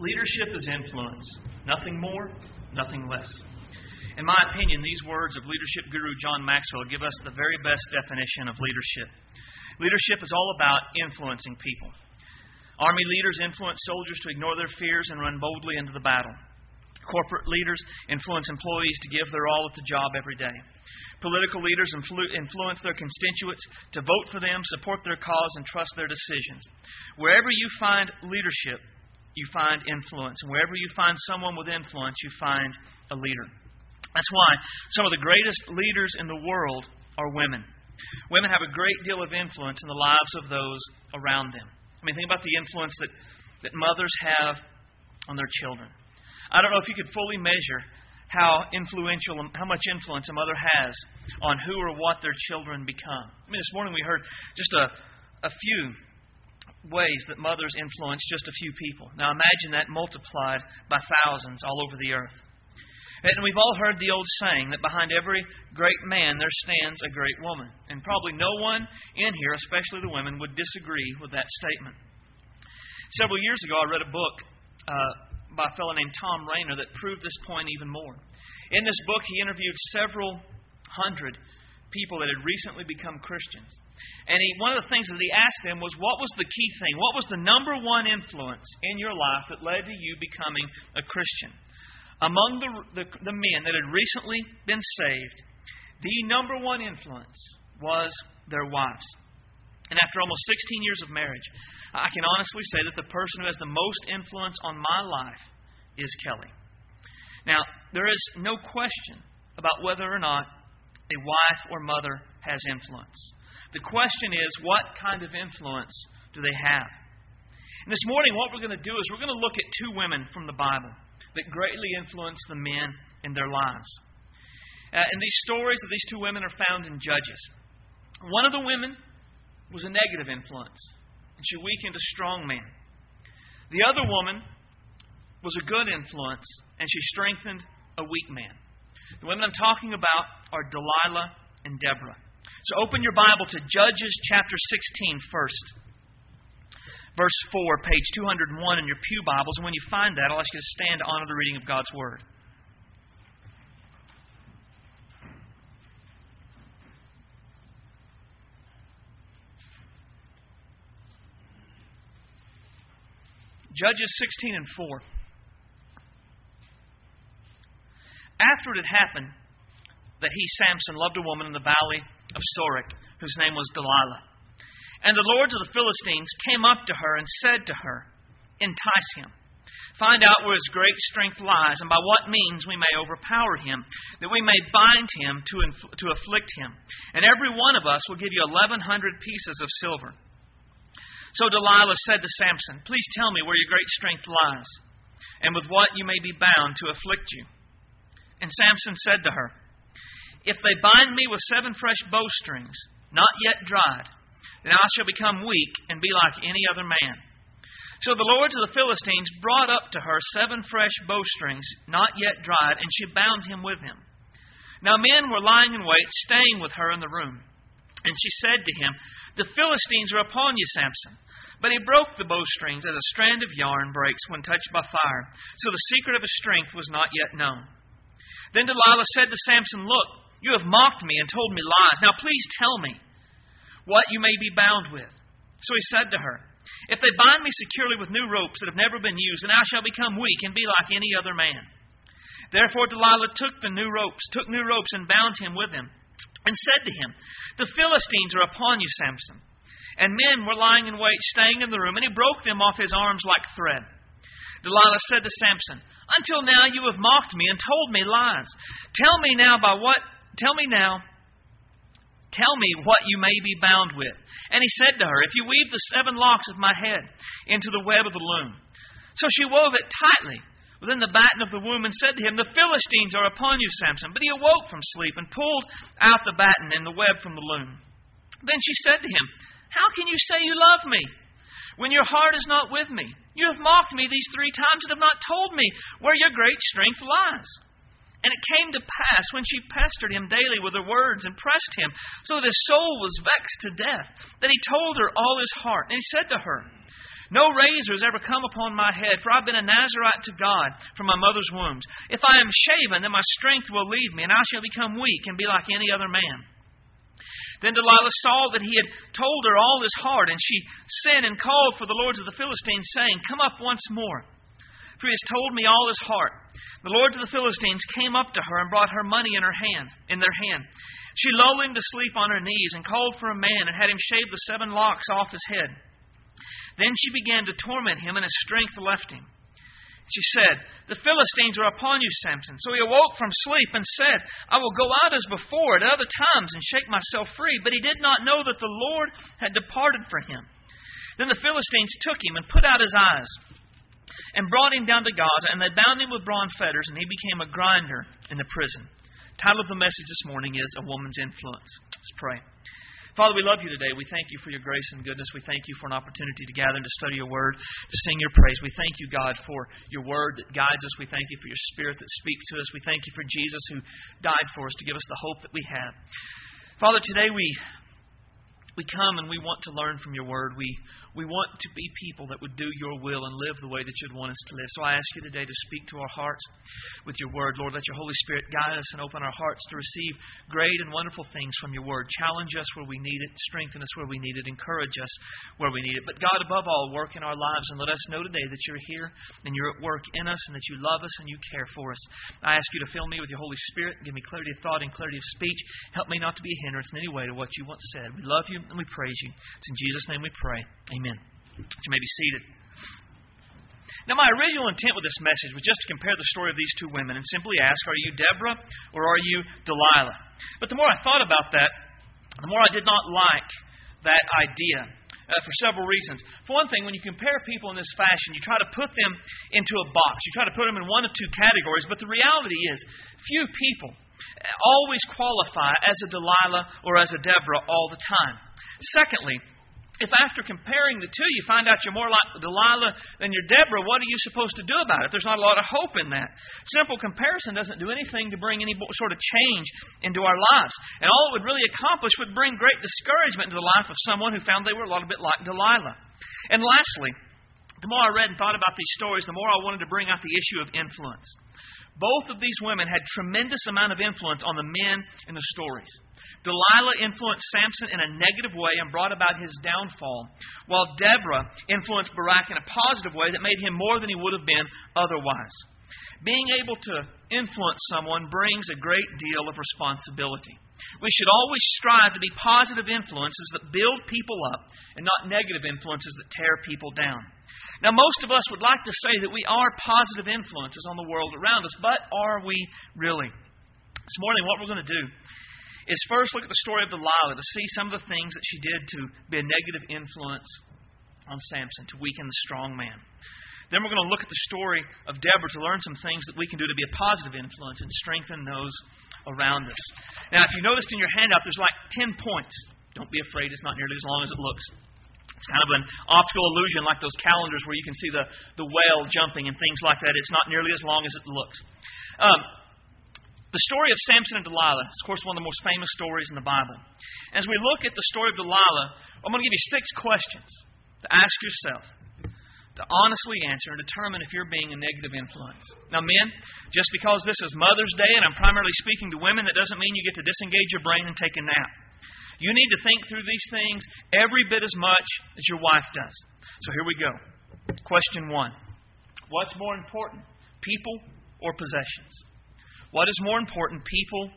Leadership is influence. Nothing more, nothing less. In my opinion, these words of leadership guru John Maxwell give us the very best definition of leadership. Leadership is all about influencing people. Army leaders influence soldiers to ignore their fears and run boldly into the battle. Corporate leaders influence employees to give their all at the job every day. Political leaders influ- influence their constituents to vote for them, support their cause, and trust their decisions. Wherever you find leadership, you find influence. And wherever you find someone with influence, you find a leader. That's why some of the greatest leaders in the world are women. Women have a great deal of influence in the lives of those around them. I mean, think about the influence that, that mothers have on their children. I don't know if you could fully measure how influential, how much influence a mother has on who or what their children become. I mean, this morning we heard just a, a few ways that mothers influence just a few people. Now imagine that multiplied by thousands all over the earth. And we've all heard the old saying that behind every great man there stands a great woman. And probably no one in here, especially the women, would disagree with that statement. Several years ago, I read a book uh, by a fellow named Thom Rainer that proved this point even more. In this book, he interviewed several hundred people that had recently become Christians. And he, one of the things that he asked them was, What was the key thing? What was the number one influence in your life that led to you becoming a Christian? Among the, the, the men that had recently been saved, the number one influence was their wives. And after almost 16 years of marriage, I can honestly say that the person who has the most influence on my life is Kelly. Now, there is no question about whether or not a wife or mother has influence. The question is, what kind of influence do they have? And this morning, what we're going to do is we're going to look at two women from the Bible that greatly influenced the men in their lives. Uh, and these stories of these two women are found in Judges. One of the women was a negative influence, and she weakened a strong man. The other woman was a good influence, and she strengthened a weak man. The women I'm talking about are Delilah and Deborah. So open your Bible to Judges chapter 16 first. Verse 4, page 201 in your Pew Bibles. And when you find that, I'll ask you to stand to honor the reading of God's Word. Judges 16 and 4. After it had happened that he, Samson, loved a woman in the valley of Sorek, whose name was Delilah. And the lords of the Philistines came up to her and said to her, Entice him. Find out where his great strength lies, and by what means we may overpower him, that we may bind him to, to afflict him. And every one of us will give you 1,100 pieces of silver. So Delilah said to Samson, Please tell me where your great strength lies, and with what you may be bound to afflict you. And Samson said to her, if they bind me with seven fresh bowstrings, not yet dried, then I shall become weak and be like any other man. So the lords of the Philistines brought up to her seven fresh bowstrings, not yet dried, and she bound him with them. Now men were lying in wait, staying with her in the room. And she said to him, The Philistines are upon you, Samson. But he broke the bowstrings as a strand of yarn breaks when touched by fire. So the secret of his strength was not yet known. Then Delilah said to Samson, Look, you have mocked me and told me lies. Now please tell me what you may be bound with. So he said to her, If they bind me securely with new ropes that have never been used, then I shall become weak and be like any other man. Therefore Delilah took the new ropes, took new ropes and bound him with them, and said to him, The Philistines are upon you, Samson. And men were lying in wait, staying in the room, and he broke them off his arms like thread. Delilah said to Samson, Until now you have mocked me and told me lies. Tell me now by what Tell me now, tell me what you may be bound with. And he said to her, If you weave the seven locks of my head into the web of the loom. So she wove it tightly within the batten of the womb and said to him, The Philistines are upon you, Samson. But he awoke from sleep and pulled out the batten and the web from the loom. Then she said to him, How can you say you love me when your heart is not with me? You have mocked me these three times and have not told me where your great strength lies. And it came to pass when she pestered him daily with her words and pressed him, so that his soul was vexed to death, that he told her all his heart. And he said to her, No razor has ever come upon my head, for I've been a Nazarite to God from my mother's wombs. If I am shaven, then my strength will leave me, and I shall become weak and be like any other man. Then Delilah saw that he had told her all his heart, and she sent and called for the lords of the Philistines, saying, Come up once more, for he has told me all his heart. The lords of the Philistines came up to her and brought her money in her hand, in their hand. She lulled him to sleep on her knees and called for a man and had him shave the seven locks off his head. Then she began to torment him, and his strength left him. She said, The Philistines are upon you, Samson. So he awoke from sleep and said, I will go out as before at other times and shake myself free. But he did not know that the Lord had departed from him. Then the Philistines took him and put out his eyes and brought him down to Gaza, and they bound him with bronze fetters, and he became a grinder in the prison. The title of the message this morning is A Woman's Influence. Let's pray. Father, we love you today. We thank you for your grace and goodness. We thank you for an opportunity to gather and to study your word, to sing your praise. We thank you, God, for your word that guides us. We thank you for your spirit that speaks to us. We thank you for Jesus who died for us to give us the hope that we have. Father, today we we come and we want to learn from your word. We we want to be people that would do your will and live the way that you'd want us to live. So I ask you today to speak to our hearts with your word. Lord, let your Holy Spirit guide us and open our hearts to receive great and wonderful things from your word. Challenge us where we need it, strengthen us where we need it, encourage us where we need it. But God, above all, work in our lives and let us know today that you're here and you're at work in us and that you love us and you care for us. I ask you to fill me with your Holy Spirit, give me clarity of thought and clarity of speech. Help me not to be a hindrance in any way to what you once said. We love you and we praise you. It's in Jesus' name we pray. Amen. You may be seated. Now, my original intent with this message was just to compare the story of these two women and simply ask, are you Deborah or are you Delilah? But the more I thought about that, the more I did not like that idea uh, for several reasons. For one thing, when you compare people in this fashion, you try to put them into a box. You try to put them in one of two categories, but the reality is, few people always qualify as a Delilah or as a Deborah all the time. Secondly, if after comparing the two you find out you're more like Delilah than you're Deborah, what are you supposed to do about it? There's not a lot of hope in that. Simple comparison doesn't do anything to bring any sort of change into our lives. And all it would really accomplish would bring great discouragement into the life of someone who found they were a little bit like Delilah. And lastly, the more I read and thought about these stories, the more I wanted to bring out the issue of influence. Both of these women had tremendous amount of influence on the men in the stories. Delilah influenced Samson in a negative way and brought about his downfall, while Deborah influenced Barak in a positive way that made him more than he would have been otherwise. Being able to influence someone brings a great deal of responsibility. We should always strive to be positive influences that build people up and not negative influences that tear people down. Now, most of us would like to say that we are positive influences on the world around us, but are we really? This morning, what we're going to do is first look at the story of Delilah to see some of the things that she did to be a negative influence on Samson, to weaken the strong man. Then we're going to look at the story of Deborah to learn some things that we can do to be a positive influence and strengthen those around us. Now, if you noticed in your handout, there's like 10 points. Don't be afraid, it's not nearly as long as it looks. It's kind of an optical illusion, like those calendars where you can see the, the whale jumping and things like that. It's not nearly as long as it looks. Um, the story of Samson and Delilah is, of course, one of the most famous stories in the Bible. As we look at the story of Delilah, I'm going to give you six questions to ask yourself, to honestly answer and determine if you're being a negative influence. Now, men, just because this is Mother's Day and I'm primarily speaking to women, that doesn't mean you get to disengage your brain and take a nap. You need to think through these things every bit as much as your wife does. So here we go. Question one What's more important, people or possessions? What is more important, people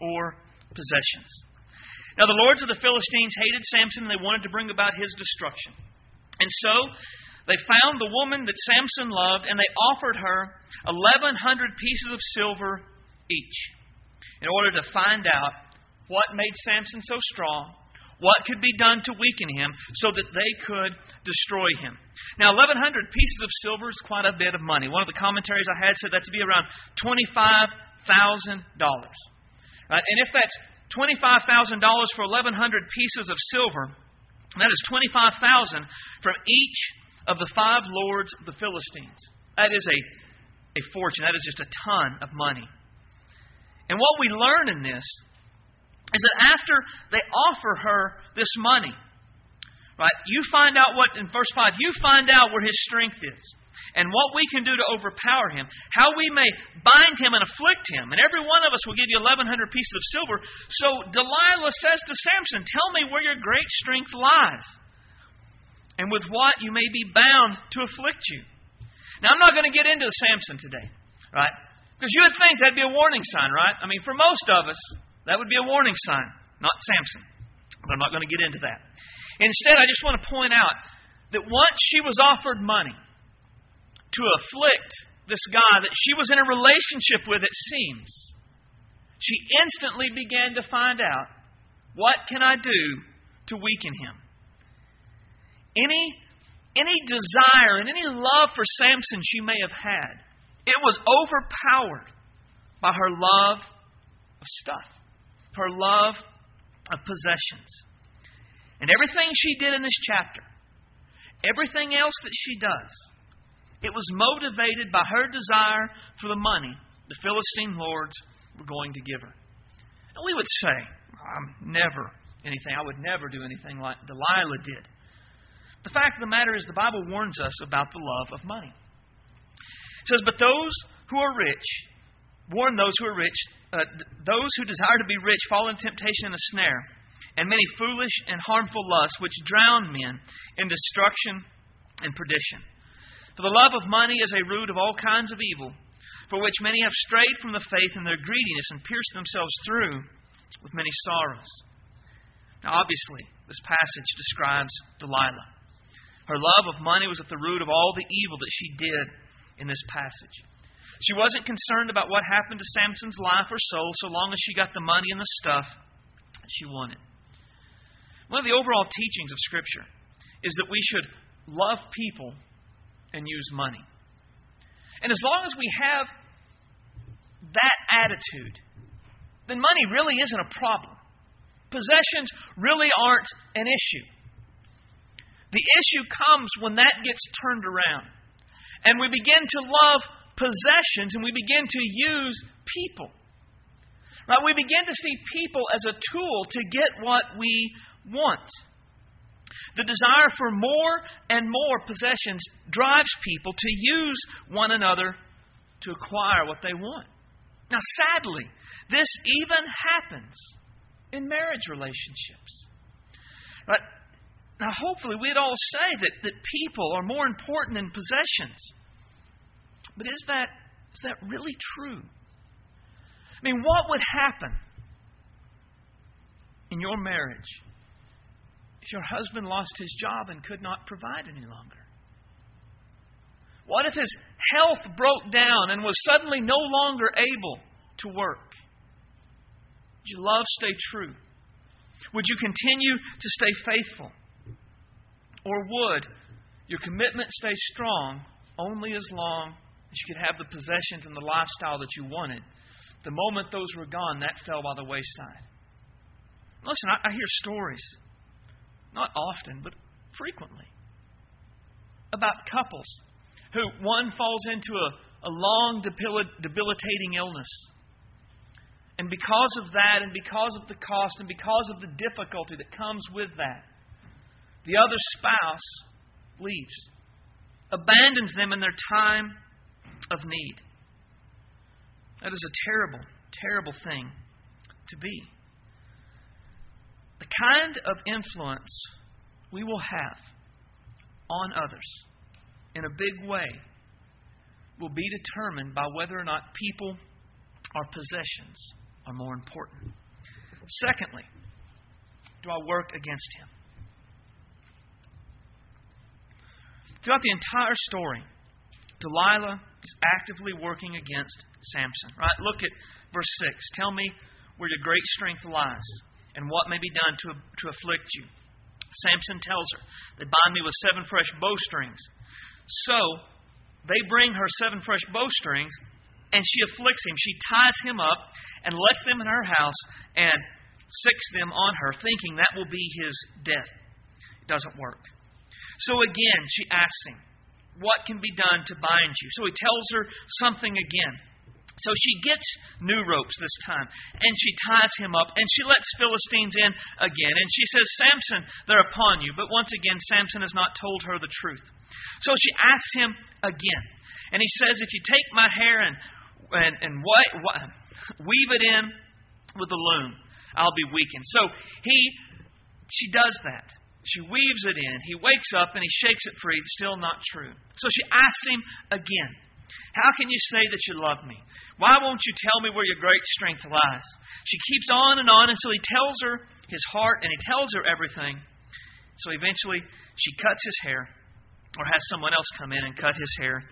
or possessions? Now, the lords of the Philistines hated Samson and they wanted to bring about his destruction. And so they found the woman that Samson loved and they offered her 1,100 pieces of silver each in order to find out what made Samson so strong, what could be done to weaken him so that they could destroy him. Now, 1,100 pieces of silver is quite a bit of money. One of the commentaries I had said that to be around 25 $25,000. Uh, and if that's $25,000 for 1,100 pieces of silver, that is 25000 from each of the five lords of the Philistines. That is a, a fortune. That is just a ton of money. And what we learn in this is that after they offer her this money, Right? You find out what, in verse 5, you find out where his strength is and what we can do to overpower him, how we may bind him and afflict him. And every one of us will give you 1,100 pieces of silver. So Delilah says to Samson, Tell me where your great strength lies, and with what you may be bound to afflict you. Now, I'm not going to get into Samson today, right? Because you would think that'd be a warning sign, right? I mean, for most of us, that would be a warning sign, not Samson. But I'm not going to get into that. Instead, I just want to point out that once she was offered money to afflict this guy that she was in a relationship with, it seems, she instantly began to find out what can I do to weaken him? Any, any desire and any love for Samson she may have had, it was overpowered by her love of stuff, her love of possessions. And everything she did in this chapter, everything else that she does, it was motivated by her desire for the money the Philistine lords were going to give her. And we would say, I'm never anything, I would never do anything like Delilah did. The fact of the matter is, the Bible warns us about the love of money. It says, But those who are rich, warn those who are rich, uh, those who desire to be rich fall into temptation and a snare and many foolish and harmful lusts which drown men in destruction and perdition. For the love of money is a root of all kinds of evil, for which many have strayed from the faith in their greediness and pierced themselves through with many sorrows. Now, obviously, this passage describes Delilah. Her love of money was at the root of all the evil that she did in this passage. She wasn't concerned about what happened to Samson's life or soul so long as she got the money and the stuff she wanted. One of the overall teachings of Scripture is that we should love people and use money. And as long as we have that attitude, then money really isn't a problem. Possessions really aren't an issue. The issue comes when that gets turned around. And we begin to love possessions and we begin to use people. Right? We begin to see people as a tool to get what we want. The desire for more and more possessions drives people to use one another to acquire what they want. Now, sadly, this even happens in marriage relationships. But now, hopefully, we'd all say that, that people are more important than possessions. But is that, is that really true? I mean, what would happen in your marriage if your husband lost his job and could not provide any longer? What if his health broke down and was suddenly no longer able to work? Would your love stay true? Would you continue to stay faithful? Or would your commitment stay strong only as long as you could have the possessions and the lifestyle that you wanted? The moment those were gone, that fell by the wayside. Listen, I, I hear stories not often, but frequently, about couples who one falls into a, a long, debilitating illness. And because of that, and because of the cost, and because of the difficulty that comes with that, the other spouse leaves, abandons them in their time of need. That is a terrible, terrible thing to be. Kind of influence we will have on others in a big way will be determined by whether or not people or possessions are more important. Secondly, do I work against him? Throughout the entire story, Delilah is actively working against Samson. Right? Look at verse 6. Tell me where your great strength lies and what may be done to, to afflict you. Samson tells her, They bind me with seven fresh bowstrings. So they bring her seven fresh bowstrings, and she afflicts him. She ties him up and lets them in her house and six them on her, thinking that will be his death. It doesn't work. So again, she asks him, What can be done to bind you? So he tells her something again. So she gets new ropes this time, and she ties him up, and she lets Philistines in again. And she says, Samson, they're upon you. But once again, Samson has not told her the truth. So she asks him again. And he says, If you take my hair and, and, and what, what, weave it in with the loom, I'll be weakened. So he, she does that. She weaves it in. He wakes up and he shakes it free. It's still not true. So she asks him again. How can you say that you love me? Why won't you tell me where your great strength lies? She keeps on and on until he tells her his heart and he tells her everything. So eventually she cuts his hair or has someone else come in and cut his hair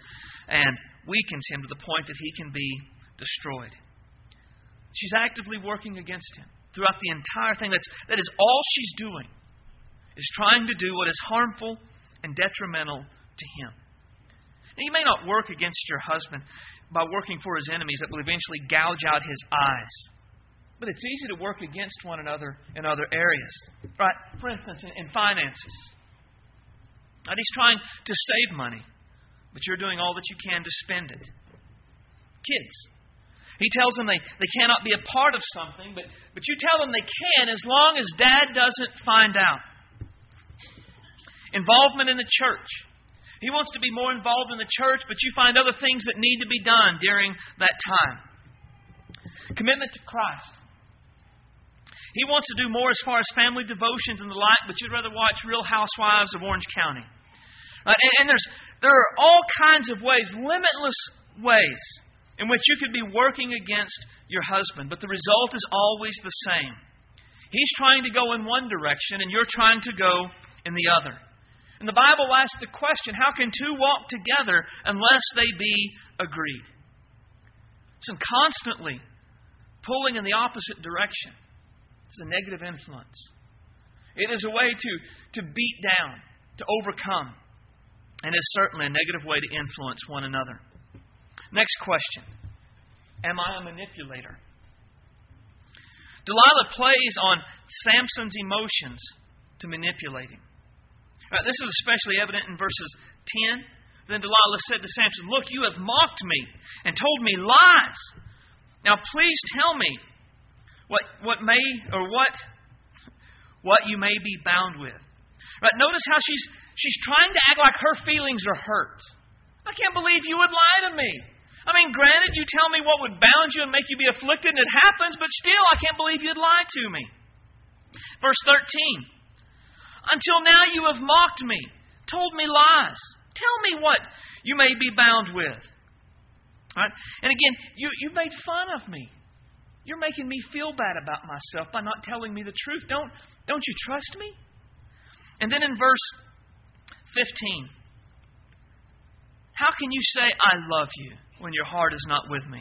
and weakens him to the point that he can be destroyed. She's actively working against him throughout the entire thing. That's, that is all she's doing, is trying to do what is harmful and detrimental to him. Now, you may not work against your husband by working for his enemies that will eventually gouge out his eyes. But it's easy to work against one another in other areas. Right? For instance, in, in finances. Right? He's trying to save money, but you're doing all that you can to spend it. Kids. He tells them they, they cannot be a part of something, but, but you tell them they can as long as dad doesn't find out. Involvement in the church. He wants to be more involved in the church, but you find other things that need to be done during that time. Commitment to Christ. He wants to do more as far as family devotions and the like, but you'd rather watch Real Housewives of Orange County. Uh, and, and there's, there are all kinds of ways, limitless ways, in which you could be working against your husband, but the result is always the same. He's trying to go in one direction, and you're trying to go in the other. And the Bible asks the question how can two walk together unless they be agreed? So constantly pulling in the opposite direction. It's a negative influence. It is a way to, to beat down, to overcome, and is certainly a negative way to influence one another. Next question Am I a manipulator? Delilah plays on Samson's emotions to manipulate him. This is especially evident in verses 10. Then Delilah said to Samson, Look, you have mocked me and told me lies. Now please tell me what, what may or what what you may be bound with. Right, notice how she's she's trying to act like her feelings are hurt. I can't believe you would lie to me. I mean, granted, you tell me what would bound you and make you be afflicted, and it happens, but still, I can't believe you'd lie to me. Verse 13. Until now you have mocked me, told me lies. Tell me what you may be bound with. Right? And again, you, you made fun of me. You're making me feel bad about myself by not telling me the truth. Don't, don't you trust me? And then in verse 15, how can you say, I love you, when your heart is not with me?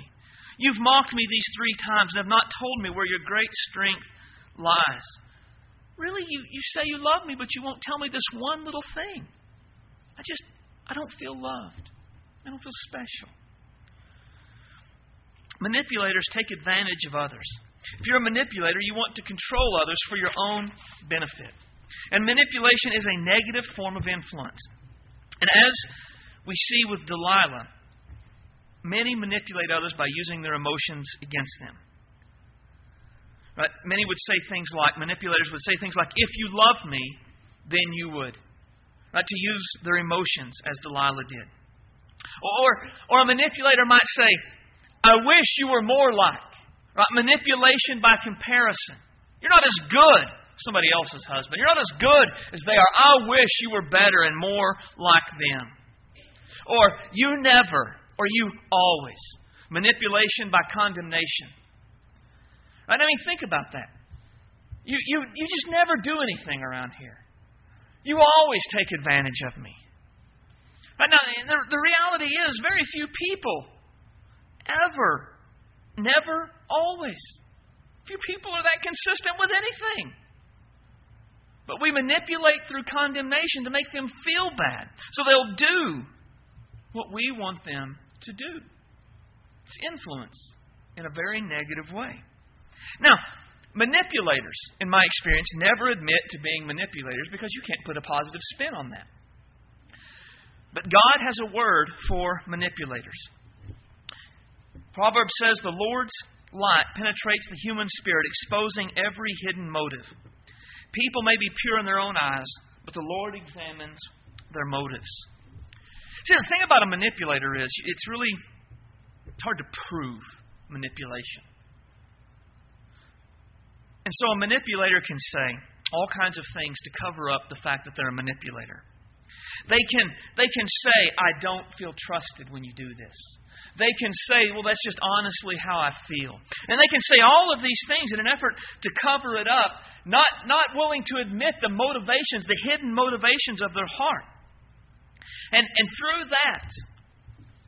You've mocked me these three times and have not told me where your great strength lies. Really, you, you say you love me, but you won't tell me this one little thing. I just, I don't feel loved. I don't feel special. Manipulators take advantage of others. If you're a manipulator, you want to control others for your own benefit. And manipulation is a negative form of influence. And as we see with Delilah, many manipulate others by using their emotions against them. Right? Many would say things like, manipulators would say things like, if you love me, then you would. Right? To use their emotions as Delilah did. Or, or a manipulator might say, I wish you were more like. Right? Manipulation by comparison. You're not as good as somebody else's husband. You're not as good as they are. I wish you were better and more like them. Or you never, or you always. Manipulation by condemnation. I mean, think about that. You, you, you just never do anything around here. You always take advantage of me. Right now, the, the reality is, very few people ever, never, always. Few people are that consistent with anything. But we manipulate through condemnation to make them feel bad. So they'll do what we want them to do. It's influence in a very negative way. Now, manipulators, in my experience, never admit to being manipulators because you can't put a positive spin on that. But God has a word for manipulators. Proverbs says the Lord's light penetrates the human spirit, exposing every hidden motive. People may be pure in their own eyes, but the Lord examines their motives. See, the thing about a manipulator is it's really it's hard to prove manipulation. And so a manipulator can say all kinds of things to cover up the fact that they're a manipulator. They can, they can say, I don't feel trusted when you do this. They can say, well, that's just honestly how I feel. And they can say all of these things in an effort to cover it up, not, not willing to admit the motivations, the hidden motivations of their heart. And, and through that,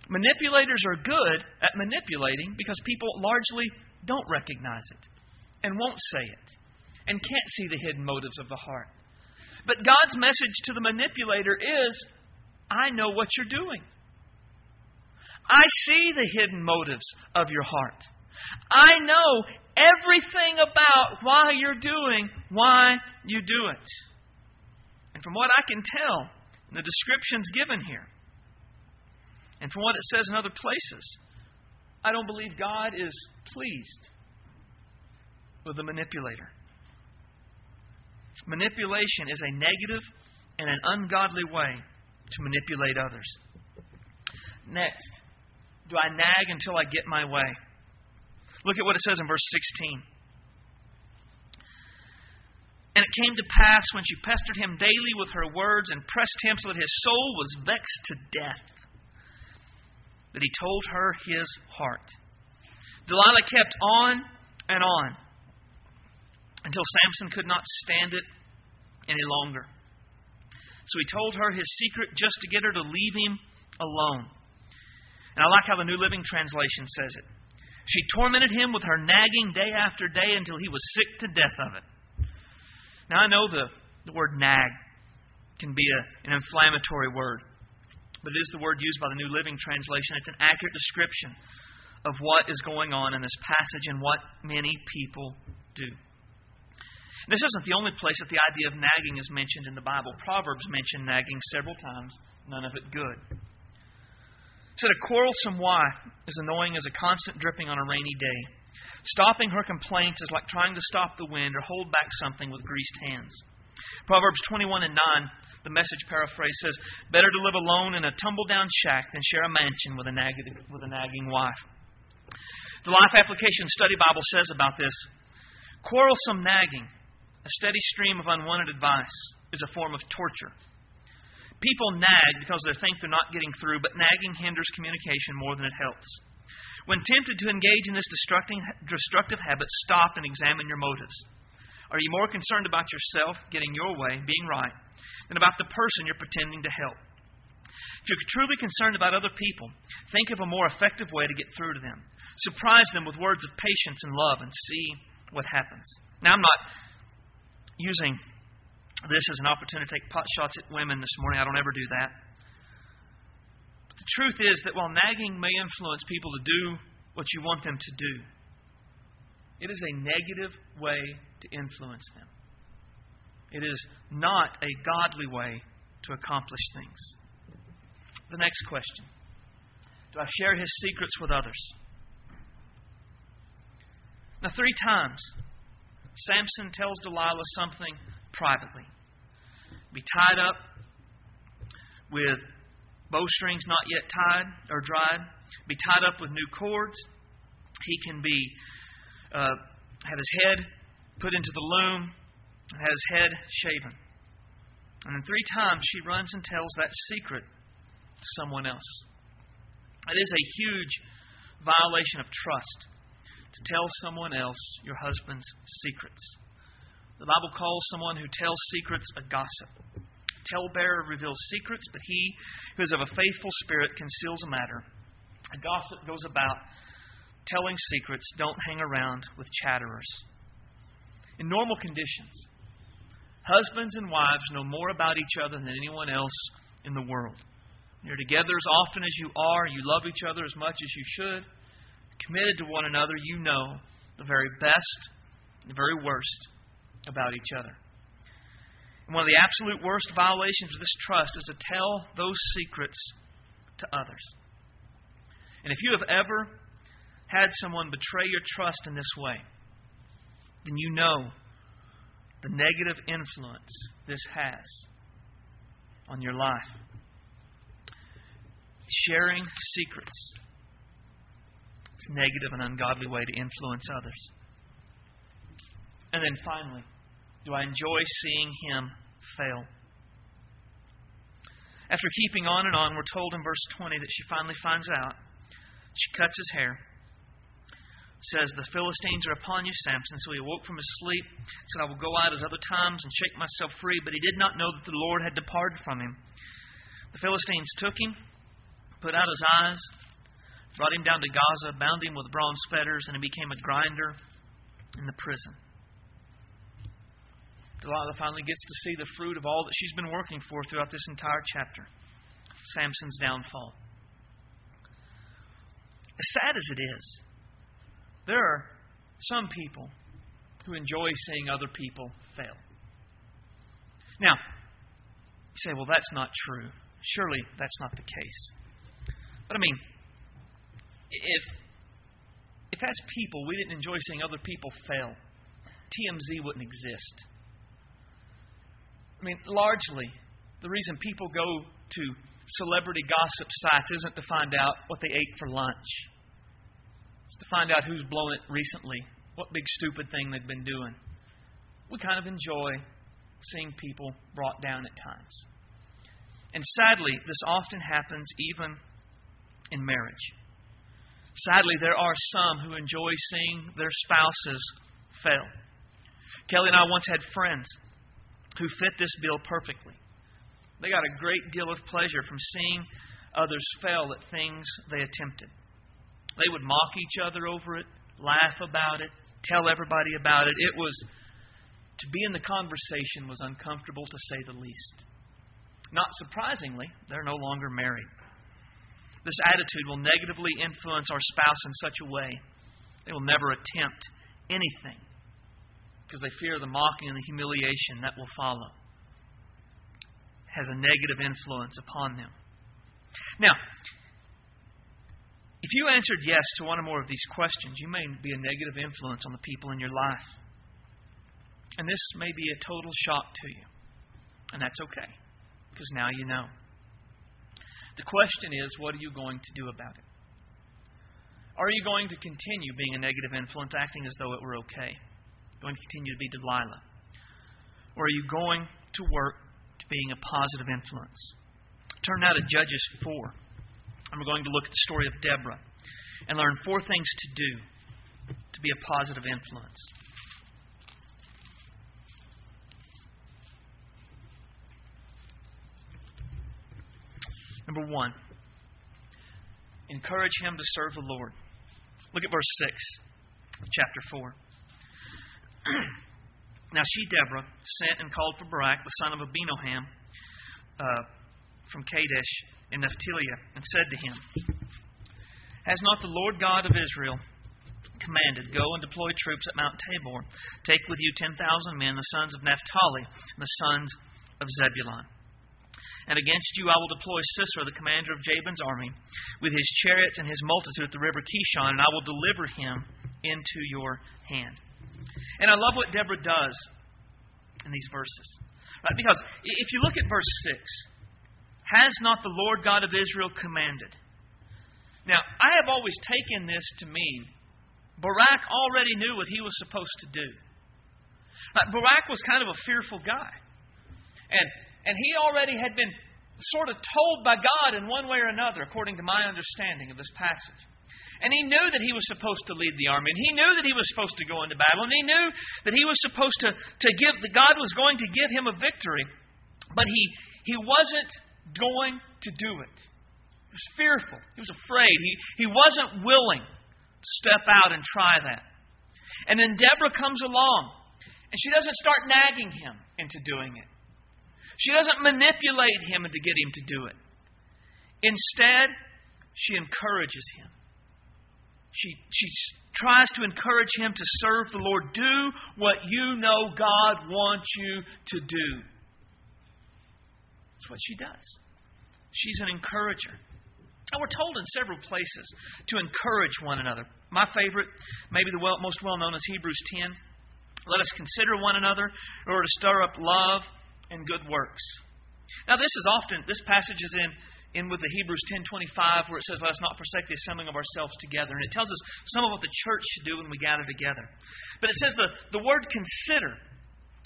manipulators are good at manipulating because people largely don't recognize it and won't say it and can't see the hidden motives of the heart. But God's message to the manipulator is I know what you're doing. I see the hidden motives of your heart. I know everything about why you're doing why you do it. And from what I can tell, in the descriptions given here, and from what it says in other places, I don't believe God is pleased with the manipulator. Manipulation is a negative and an ungodly way to manipulate others. Next, do I nag until I get my way? Look at what it says in verse 16. And it came to pass when she pestered him daily with her words and pressed him so that his soul was vexed to death, that he told her his heart. Delilah kept on and on until Samson could not stand it any longer. So he told her his secret just to get her to leave him alone. And I like how the New Living Translation says it. She tormented him with her nagging day after day until he was sick to death of it. Now, I know the, the word nag can be a, an inflammatory word, but it is the word used by the New Living Translation. It's an accurate description of what is going on in this passage and what many people do. This isn't the only place that the idea of nagging is mentioned in the Bible. Proverbs mention nagging several times, none of it good said a quarrelsome wife is annoying as a constant dripping on a rainy day. Stopping her complaints is like trying to stop the wind or hold back something with greased hands. Proverbs 21 and 9, the message paraphrase says, Better to live alone in a tumble down shack than share a mansion with a, with a nagging wife. The Life Application Study Bible says about this Quarrelsome nagging, a steady stream of unwanted advice, is a form of torture. People nag because they think they're not getting through, but nagging hinders communication more than it helps. When tempted to engage in this destructive habit, stop and examine your motives. Are you more concerned about yourself getting your way, being right, than about the person you're pretending to help? If you're truly concerned about other people, think of a more effective way to get through to them. Surprise them with words of patience and love and see what happens. Now, I'm not using this as an opportunity to take pot shots at women this morning. I don't ever do that. But the truth is that while nagging may influence people to do what you want them to do, it is a negative way to influence them. It is not a godly way to accomplish things. The next question Do I share his secrets with others? Now, three times, Samson tells Delilah something privately. Be tied up with bowstrings not yet tied or dried. Be tied up with new cords. He can be uh, have his head put into the loom and have his head shaven. And then three times she runs and tells that secret to someone else. It is a huge violation of trust to tell someone else your husband's secrets. The Bible calls someone who tells secrets a gossip. Tellbearer reveals secrets, but he who is of a faithful spirit conceals a matter. A gossip goes about telling secrets. Don't hang around with chatterers. In normal conditions, husbands and wives know more about each other than anyone else in the world. You're together as often as you are. You love each other as much as you should. Committed to one another, you know the very best, the very worst about each other. And one of the absolute worst violations of this trust is to tell those secrets to others. And if you have ever had someone betray your trust in this way, then you know the negative influence this has on your life. Sharing secrets. Negative and ungodly way to influence others. And then finally, do I enjoy seeing him fail? After keeping on and on, we're told in verse 20 that she finally finds out. She cuts his hair says, The Philistines are upon you, Samson. So he awoke from his sleep, said, I will go out as other times and shake myself free. But he did not know that the Lord had departed from him. The Philistines took him, put out his eyes, brought him down to Gaza, bound him with bronze fetters, and he became a grinder in the prison. Delilah finally gets to see the fruit of all that she's been working for throughout this entire chapter Samson's downfall. As sad as it is, there are some people who enjoy seeing other people fail. Now, you say, well, that's not true. Surely that's not the case. But I mean, if if as people we didn't enjoy seeing other people fail, TMZ wouldn't exist. I mean, largely, the reason people go to celebrity gossip sites isn't to find out what they ate for lunch. It's to find out who's blown it recently, what big stupid thing they've been doing. We kind of enjoy seeing people brought down at times. And sadly, this often happens even in marriage. Sadly, there are some who enjoy seeing their spouses fail. Kelly and I once had friends who fit this bill perfectly. They got a great deal of pleasure from seeing others fail at things they attempted. They would mock each other over it, laugh about it, tell everybody about it. It was, to be in the conversation was uncomfortable to say the least. Not surprisingly, they're no longer married. This attitude will negatively influence our spouse in such a way they will never attempt anything because they fear the mocking and the humiliation that will follow. It has a negative influence upon them. Now, if you answered yes to one or more of these questions, you may be a negative influence on the people in your life. And this may be a total shock to you. And that's okay, because now you know. The question is, what are you going to do about it? Are you going to continue being a negative influence, acting as though it were okay? Going to continue to be Delilah? Or are you going to work to being a positive influence? Turn now to Judges 4. And we're going to look at the story of Deborah and learn four things to do to be a positive influence. Number one, encourage him to serve the Lord. Look at verse 6 of chapter 4. now she, Deborah, sent and called for Barak, the son of Abinoam, uh, from Kadesh in Naphtali and said to him, Has not the Lord God of Israel commanded, Go and deploy troops at Mount Tabor? Take with you ten thousand men, the sons of Naphtali and the sons of Zebulun. And against you I will deploy Sisera, the commander of Jabin's army, with his chariots and his multitude at the river Kishon, and I will deliver him into your hand. And I love what Deborah does in these verses. Right? Because if you look at verse 6, has not the Lord God of Israel commanded? Now, I have always taken this to mean Barak already knew what he was supposed to do. Barak was kind of a fearful guy. And, and he already had been sort of told by God in one way or another, according to my understanding of this passage. And he knew that he was supposed to lead the army, and he knew that he was supposed to go into battle, and he knew that he was supposed to, to give, that God was going to give him a victory. But he, he wasn't going to do it. He was fearful. He was afraid. He, he wasn't willing to step out and try that. And then Deborah comes along, and she doesn't start nagging him into doing it. She doesn't manipulate him into get him to do it. Instead, she encourages him. She, she tries to encourage him to serve the Lord. Do what you know God wants you to do. That's what she does. She's an encourager. And we're told in several places to encourage one another. My favorite, maybe the well, most well known, is Hebrews 10. Let us consider one another in order to stir up love and good works. Now, this is often, this passage is in in with the Hebrews 10:25 where it says let us not forsake the assembling of ourselves together and it tells us some of what the church should do when we gather together. But it says the, the word consider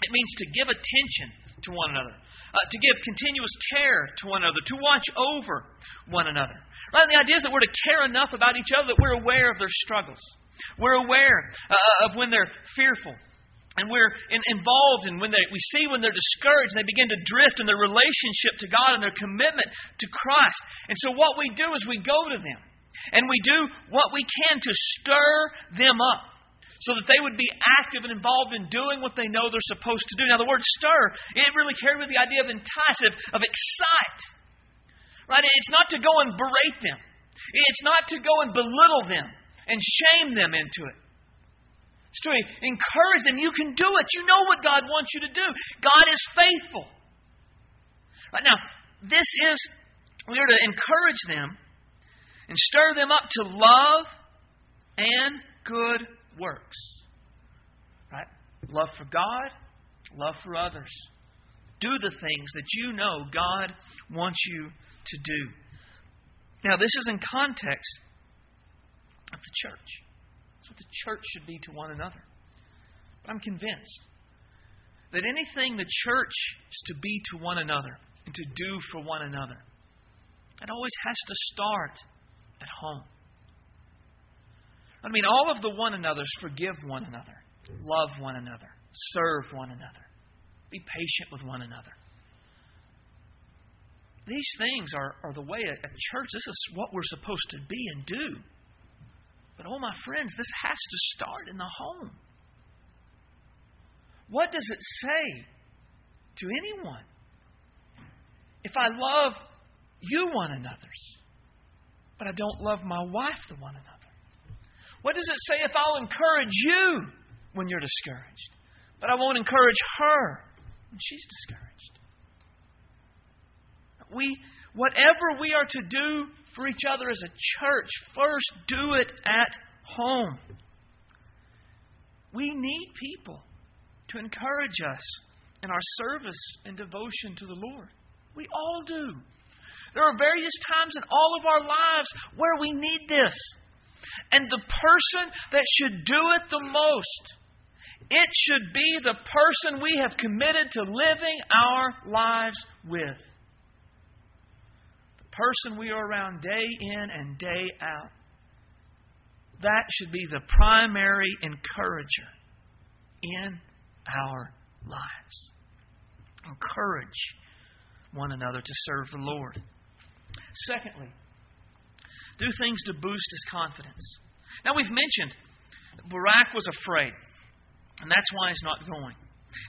it means to give attention to one another, uh, to give continuous care to one another, to watch over one another. Right? The idea is that we're to care enough about each other that we're aware of their struggles. We're aware uh, of when they're fearful and we're in, involved in when they, we see when they're discouraged and they begin to drift in their relationship to God and their commitment to Christ. And so what we do is we go to them and we do what we can to stir them up so that they would be active and involved in doing what they know they're supposed to do. Now, the word stir, it really carried with the idea of entice, of, of excite. Right? It's not to go and berate them. It's not to go and belittle them and shame them into it. To encourage them. You can do it. You know what God wants you to do. God is faithful. Right now, this is, we are to encourage them and stir them up to love and good works. Right? Love for God, love for others. Do the things that you know God wants you to do. Now, this is in context of the church. The church should be to one another. But I'm convinced that anything the church is to be to one another and to do for one another, it always has to start at home. I mean, all of the one another's forgive one another, love one another, serve one another, be patient with one another. These things are, are the way a, a church, this is what we're supposed to be and do. But oh, my friends, this has to start in the home. What does it say to anyone? If I love you one another's, but I don't love my wife to one another? What does it say if I'll encourage you when you're discouraged, but I won't encourage her when she's discouraged? We, whatever we are to do for each other as a church, first do it at home. We need people to encourage us in our service and devotion to the Lord. We all do. There are various times in all of our lives where we need this. And the person that should do it the most, it should be the person we have committed to living our lives with person we are around day in and day out. That should be the primary encourager in our lives. Encourage one another to serve the Lord. Secondly, do things to boost his confidence. Now, we've mentioned Barak was afraid, and that's why he's not going.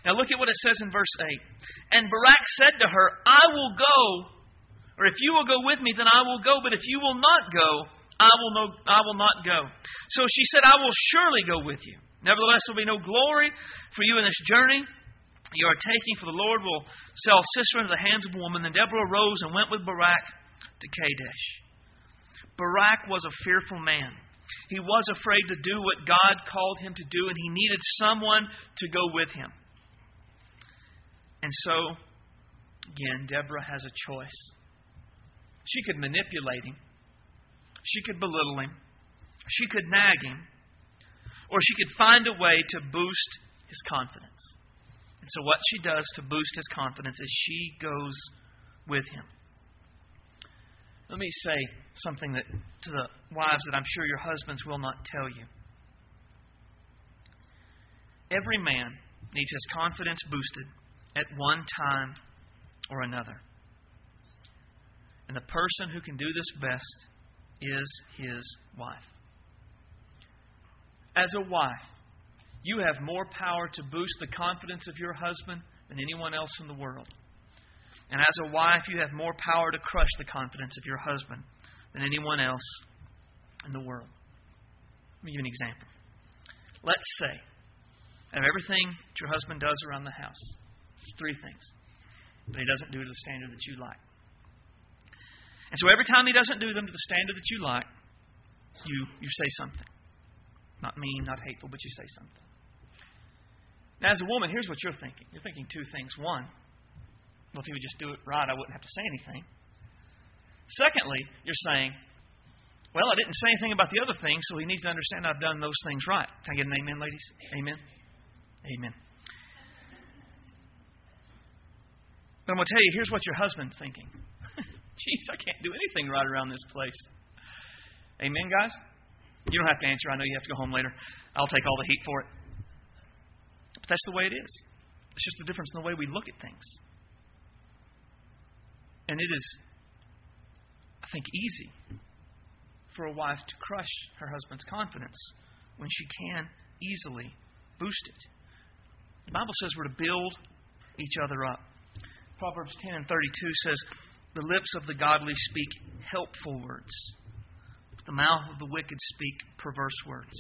Now, look at what it says in verse 8. And Barak said to her, I will go if you will go with me, then I will go. But if you will not go, I will, no, I will not go. So she said, I will surely go with you. Nevertheless, there will be no glory for you in this journey you are taking, for the Lord will sell Sisera into the hands of a woman. Then Deborah arose and went with Barak to Kadesh. Barak was a fearful man. He was afraid to do what God called him to do, and he needed someone to go with him. And so, again, Deborah has a choice. She could manipulate him. She could belittle him. She could nag him. Or she could find a way to boost his confidence. And so, what she does to boost his confidence is she goes with him. Let me say something that, to the wives that I'm sure your husbands will not tell you. Every man needs his confidence boosted at one time or another. And the person who can do this best is his wife. As a wife, you have more power to boost the confidence of your husband than anyone else in the world. And as a wife, you have more power to crush the confidence of your husband than anyone else in the world. Let me give you an example. Let's say, of everything that your husband does around the house, three things that he doesn't do to the standard that you like. And so every time he doesn't do them to the standard that you like, you, you say something. Not mean, not hateful, but you say something. Now, as a woman, here's what you're thinking. You're thinking two things. One, well, if he would just do it right, I wouldn't have to say anything. Secondly, you're saying, well, I didn't say anything about the other things, so he needs to understand I've done those things right. Can I get an amen, ladies? Amen? Amen. But I'm going to tell you, here's what your husband's thinking. Jeez, I can't do anything right around this place. Amen, guys? You don't have to answer. I know you have to go home later. I'll take all the heat for it. But that's the way it is. It's just the difference in the way we look at things. And it is, I think, easy for a wife to crush her husband's confidence when she can easily boost it. The Bible says we're to build each other up. Proverbs 10 and 32 says, The lips of the godly speak helpful words, but the mouth of the wicked speak perverse words.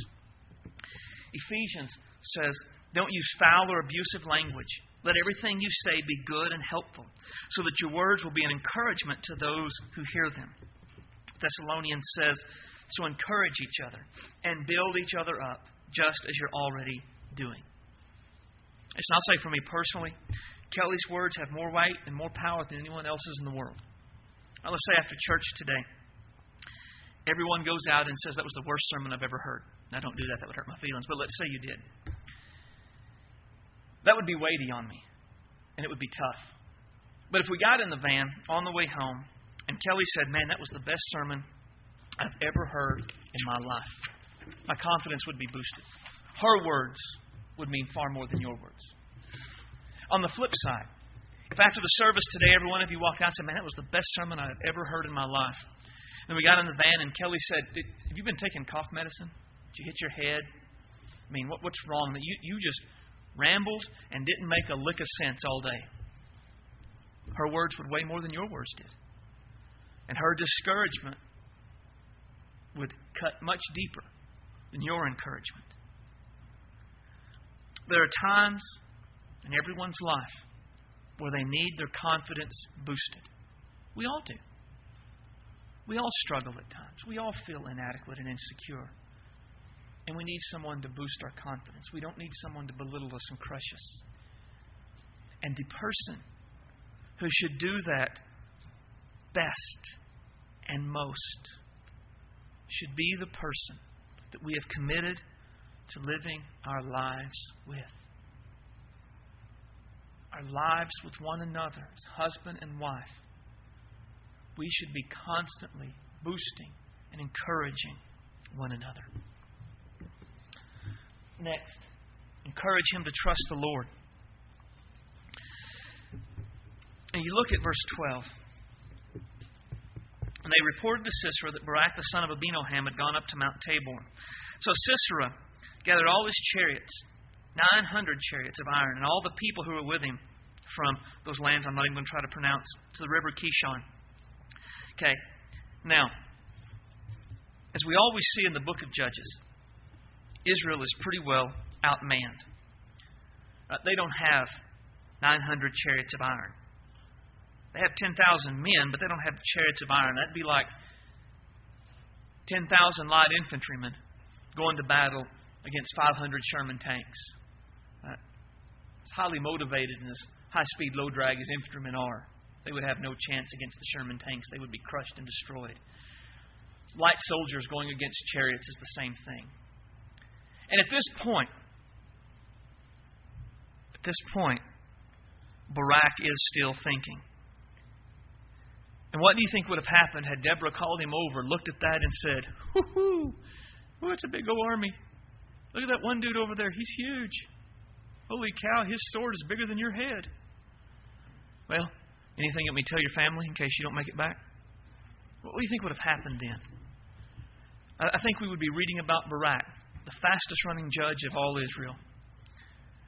Ephesians says, Don't use foul or abusive language. Let everything you say be good and helpful, so that your words will be an encouragement to those who hear them. Thessalonians says, So encourage each other and build each other up, just as you're already doing. It's not say for me personally, Kelly's words have more weight and more power than anyone else's in the world. Now, let's say after church today, everyone goes out and says that was the worst sermon I've ever heard. Now, don't do that, that would hurt my feelings, but let's say you did. That would be weighty on me, and it would be tough. But if we got in the van on the way home, and Kelly said, Man, that was the best sermon I've ever heard in my life, my confidence would be boosted. Her words would mean far more than your words. On the flip side, if after the service today, every one of you walked out and said, Man, that was the best sermon I've ever heard in my life. And we got in the van, and Kelly said, Have you been taking cough medicine? Did you hit your head? I mean, what, what's wrong? You, you just rambled and didn't make a lick of sense all day. Her words would weigh more than your words did. And her discouragement would cut much deeper than your encouragement. There are times in everyone's life where they need their confidence boosted. We all do. We all struggle at times. We all feel inadequate and insecure. And we need someone to boost our confidence. We don't need someone to belittle us and crush us. And the person who should do that best and most should be the person that we have committed to living our lives with. Our lives with one another as husband and wife. We should be constantly boosting and encouraging one another. Next, encourage him to trust the Lord. And you look at verse 12. And they reported to Sisera that Barak the son of Abinoam had gone up to Mount Tabor. So Sisera gathered all his chariots, 900 chariots of iron, and all the people who were with him from those lands I'm not even going to try to pronounce, to the river Kishon. Okay, now, as we always see in the book of Judges, Israel is pretty well outmanned. Uh, they don't have 900 chariots of iron. They have 10,000 men, but they don't have chariots of iron. That'd be like 10,000 light infantrymen going to battle against 500 Sherman tanks. It's highly motivated and as high speed, low drag as infantrymen are. They would have no chance against the Sherman tanks. They would be crushed and destroyed. Light soldiers going against chariots is the same thing. And at this point, at this point, Barak is still thinking. And what do you think would have happened had Deborah called him over, looked at that, and said, Whoo hoo, it's a big old army. Look at that one dude over there. He's huge. Holy cow, his sword is bigger than your head. Well, anything that me tell your family in case you don't make it back? What do you think would have happened then? I think we would be reading about Barak the fastest running judge of all Israel.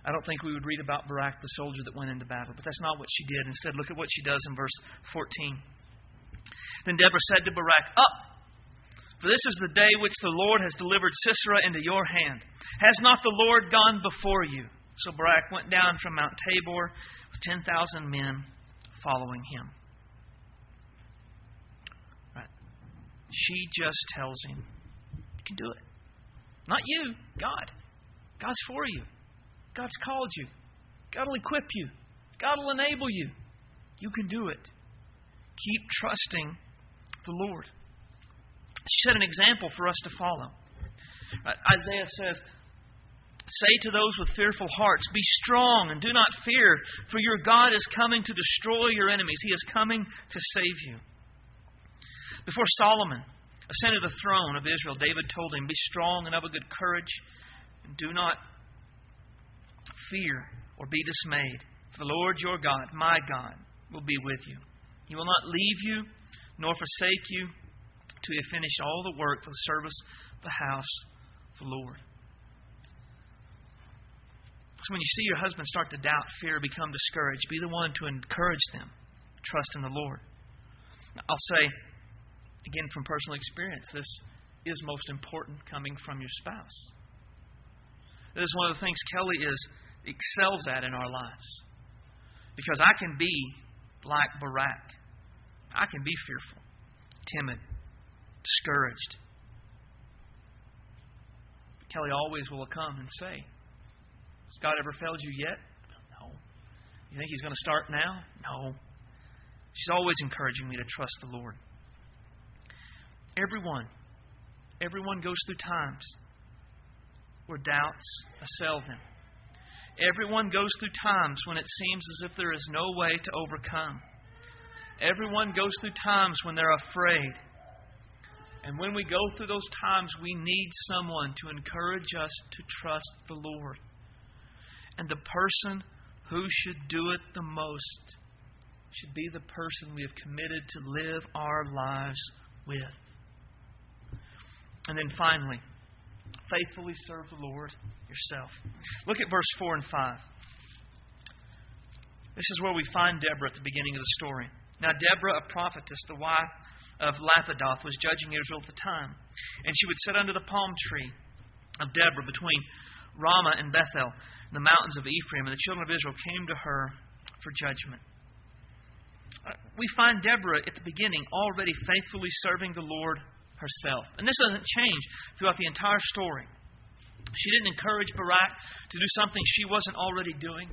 I don't think we would read about Barak, the soldier that went into battle, but that's not what she did. Instead, look at what she does in verse 14. Then Deborah said to Barak, Up! For this is the day which the Lord has delivered Sisera into your hand. Has not the Lord gone before you? So Barak went down from Mount Tabor with 10,000 men following him. she just tells him, You can do it. Not you, God. God's for you. God's called you. God will equip you. God will enable you. You can do it. Keep trusting the Lord. Set an example for us to follow. Isaiah says, Say to those with fearful hearts, Be strong and do not fear, for your God is coming to destroy your enemies. He is coming to save you. Before Solomon ascended the throne of Israel, David told him, Be strong and of a good courage, and do not fear or be dismayed. For the Lord your God, my God, will be with you. He will not leave you nor forsake you till you have all the work for the service of the house of the Lord. So when you see your husband start to doubt, fear, become discouraged, be the one to encourage them. Trust in the Lord. I'll say, again from personal experience, this is most important coming from your spouse. This is one of the things Kelly is excels at in our lives. Because I can be like Barak. I can be fearful, timid, discouraged. Kelly always will come and say, Has God ever failed you yet? No. You think He's going to start now? No. She's always encouraging me to trust the Lord. Everyone, everyone goes through times where doubts assail them. Everyone goes through times when it seems as if there is no way to overcome. Everyone goes through times when they're afraid. And when we go through those times, we need someone to encourage us to trust the Lord. And the person who should do it the most should be the person we have committed to live our lives with. And then finally, faithfully serve the Lord yourself. Look at verse 4 and 5. This is where we find Deborah at the beginning of the story. Now, Deborah, a prophetess, the wife of Lapidoth, was judging Israel at the time. And she would sit under the palm tree of Deborah between Ramah and Bethel, the mountains of Ephraim, and the children of Israel came to her for judgment. Uh, we find Deborah at the beginning already faithfully serving the Lord herself. And this doesn't change throughout the entire story. She didn't encourage Barak to do something she wasn't already doing.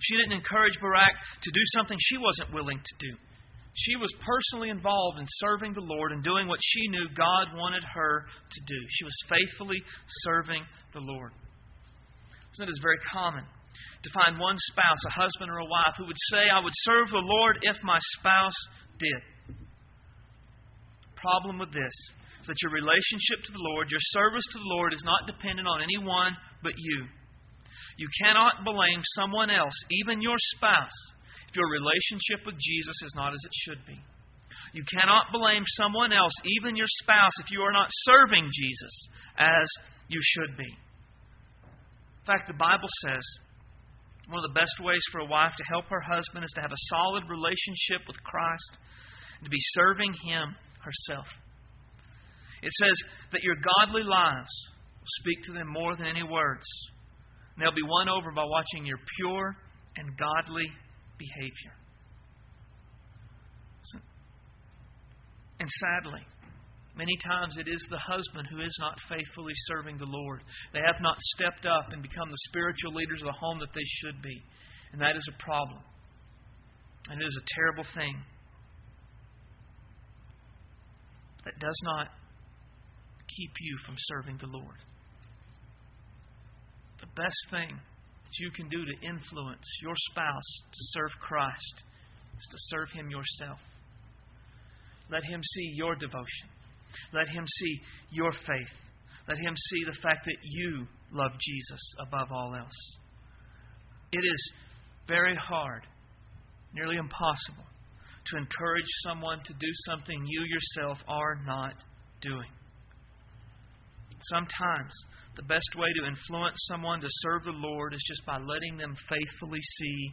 She didn't encourage Barak to do something she wasn't willing to do. She was personally involved in serving the Lord and doing what she knew God wanted her to do. She was faithfully serving the Lord. Isn't it is very common to find one spouse, a husband or a wife, who would say, I would serve the Lord if my spouse did. Problem with this is that your relationship to the Lord, your service to the Lord, is not dependent on anyone but you. You cannot blame someone else, even your spouse, if your relationship with Jesus is not as it should be. You cannot blame someone else, even your spouse, if you are not serving Jesus as you should be. In fact, the Bible says one of the best ways for a wife to help her husband is to have a solid relationship with Christ and to be serving Him herself. It says that your godly lives will speak to them more than any words. And they'll be won over by watching your pure and godly behavior. And sadly, many times it is the husband who is not faithfully serving the Lord. They have not stepped up and become the spiritual leaders of the home that they should be. And that is a problem. And it is a terrible thing. That does not keep you from serving the Lord. The best thing that you can do to influence your spouse to serve Christ is to serve Him yourself. Let Him see your devotion. Let Him see your faith. Let Him see the fact that you love Jesus above all else. It is very hard, nearly impossible, to encourage someone to do something you yourself are not doing. Sometimes the best way to influence someone to serve the Lord is just by letting them faithfully see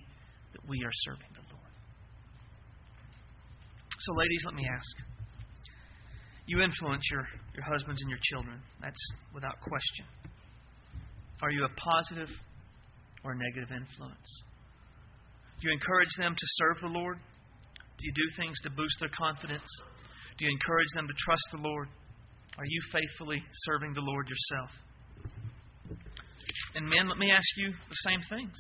that we are serving the Lord. So, ladies, let me ask. You influence your, your husbands and your children. That's without question. Are you a positive or negative influence? Do you encourage them to serve the Lord? Do you do things to boost their confidence? Do Do you encourage them to trust the Lord? Are you faithfully serving the Lord yourself? And men, let me ask you the same things.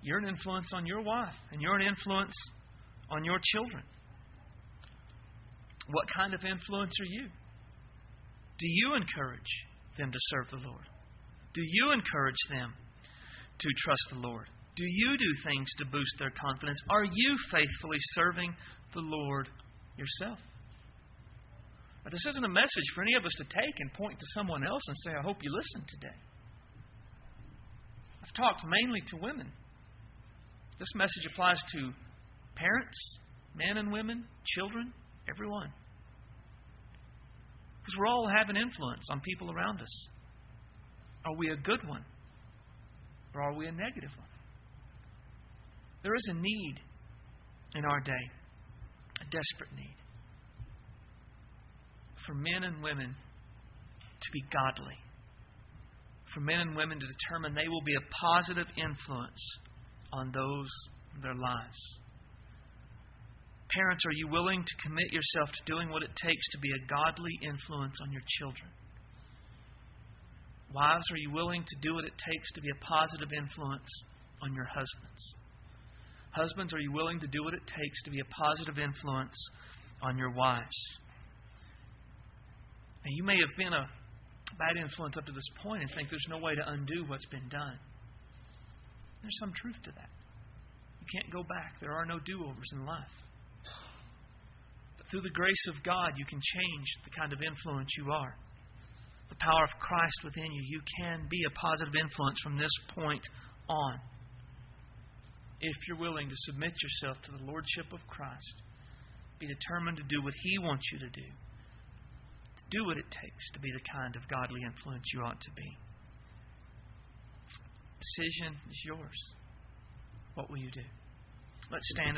You're an influence on your wife, and you're an influence on your children. What kind of influence are you? Do you encourage them to serve the Lord? Do you encourage them to trust the Lord? Do you do things to boost their confidence? Are you faithfully serving the Lord yourself? This isn't a message for any of us to take and point to someone else and say, I hope you listen today. I've talked mainly to women. This message applies to parents, men and women, children, everyone. Because we're all having influence on people around us. Are we a good one? Or are we a negative one? There is a need in our day, a desperate need, for men and women to be godly, for men and women to determine they will be a positive influence on those in their lives. Parents, are you willing to commit yourself to doing what it takes to be a godly influence on your children? Wives, are you willing to do what it takes to be a positive influence on your husbands? Husbands, are you willing to do what it takes to be a positive influence on your wives? And you may have been a bad influence up to this point and think there's no way to undo what's been done. There's some truth to that. You can't go back. There are no do overs in life. Through the grace of God, you can change the kind of influence you are. The power of Christ within you, you can be a positive influence from this point on. If you're willing to submit yourself to the Lordship of Christ, be determined to do what He wants you to do, to do what it takes to be the kind of godly influence you ought to be. Decision is yours. What will you do? Let's stand.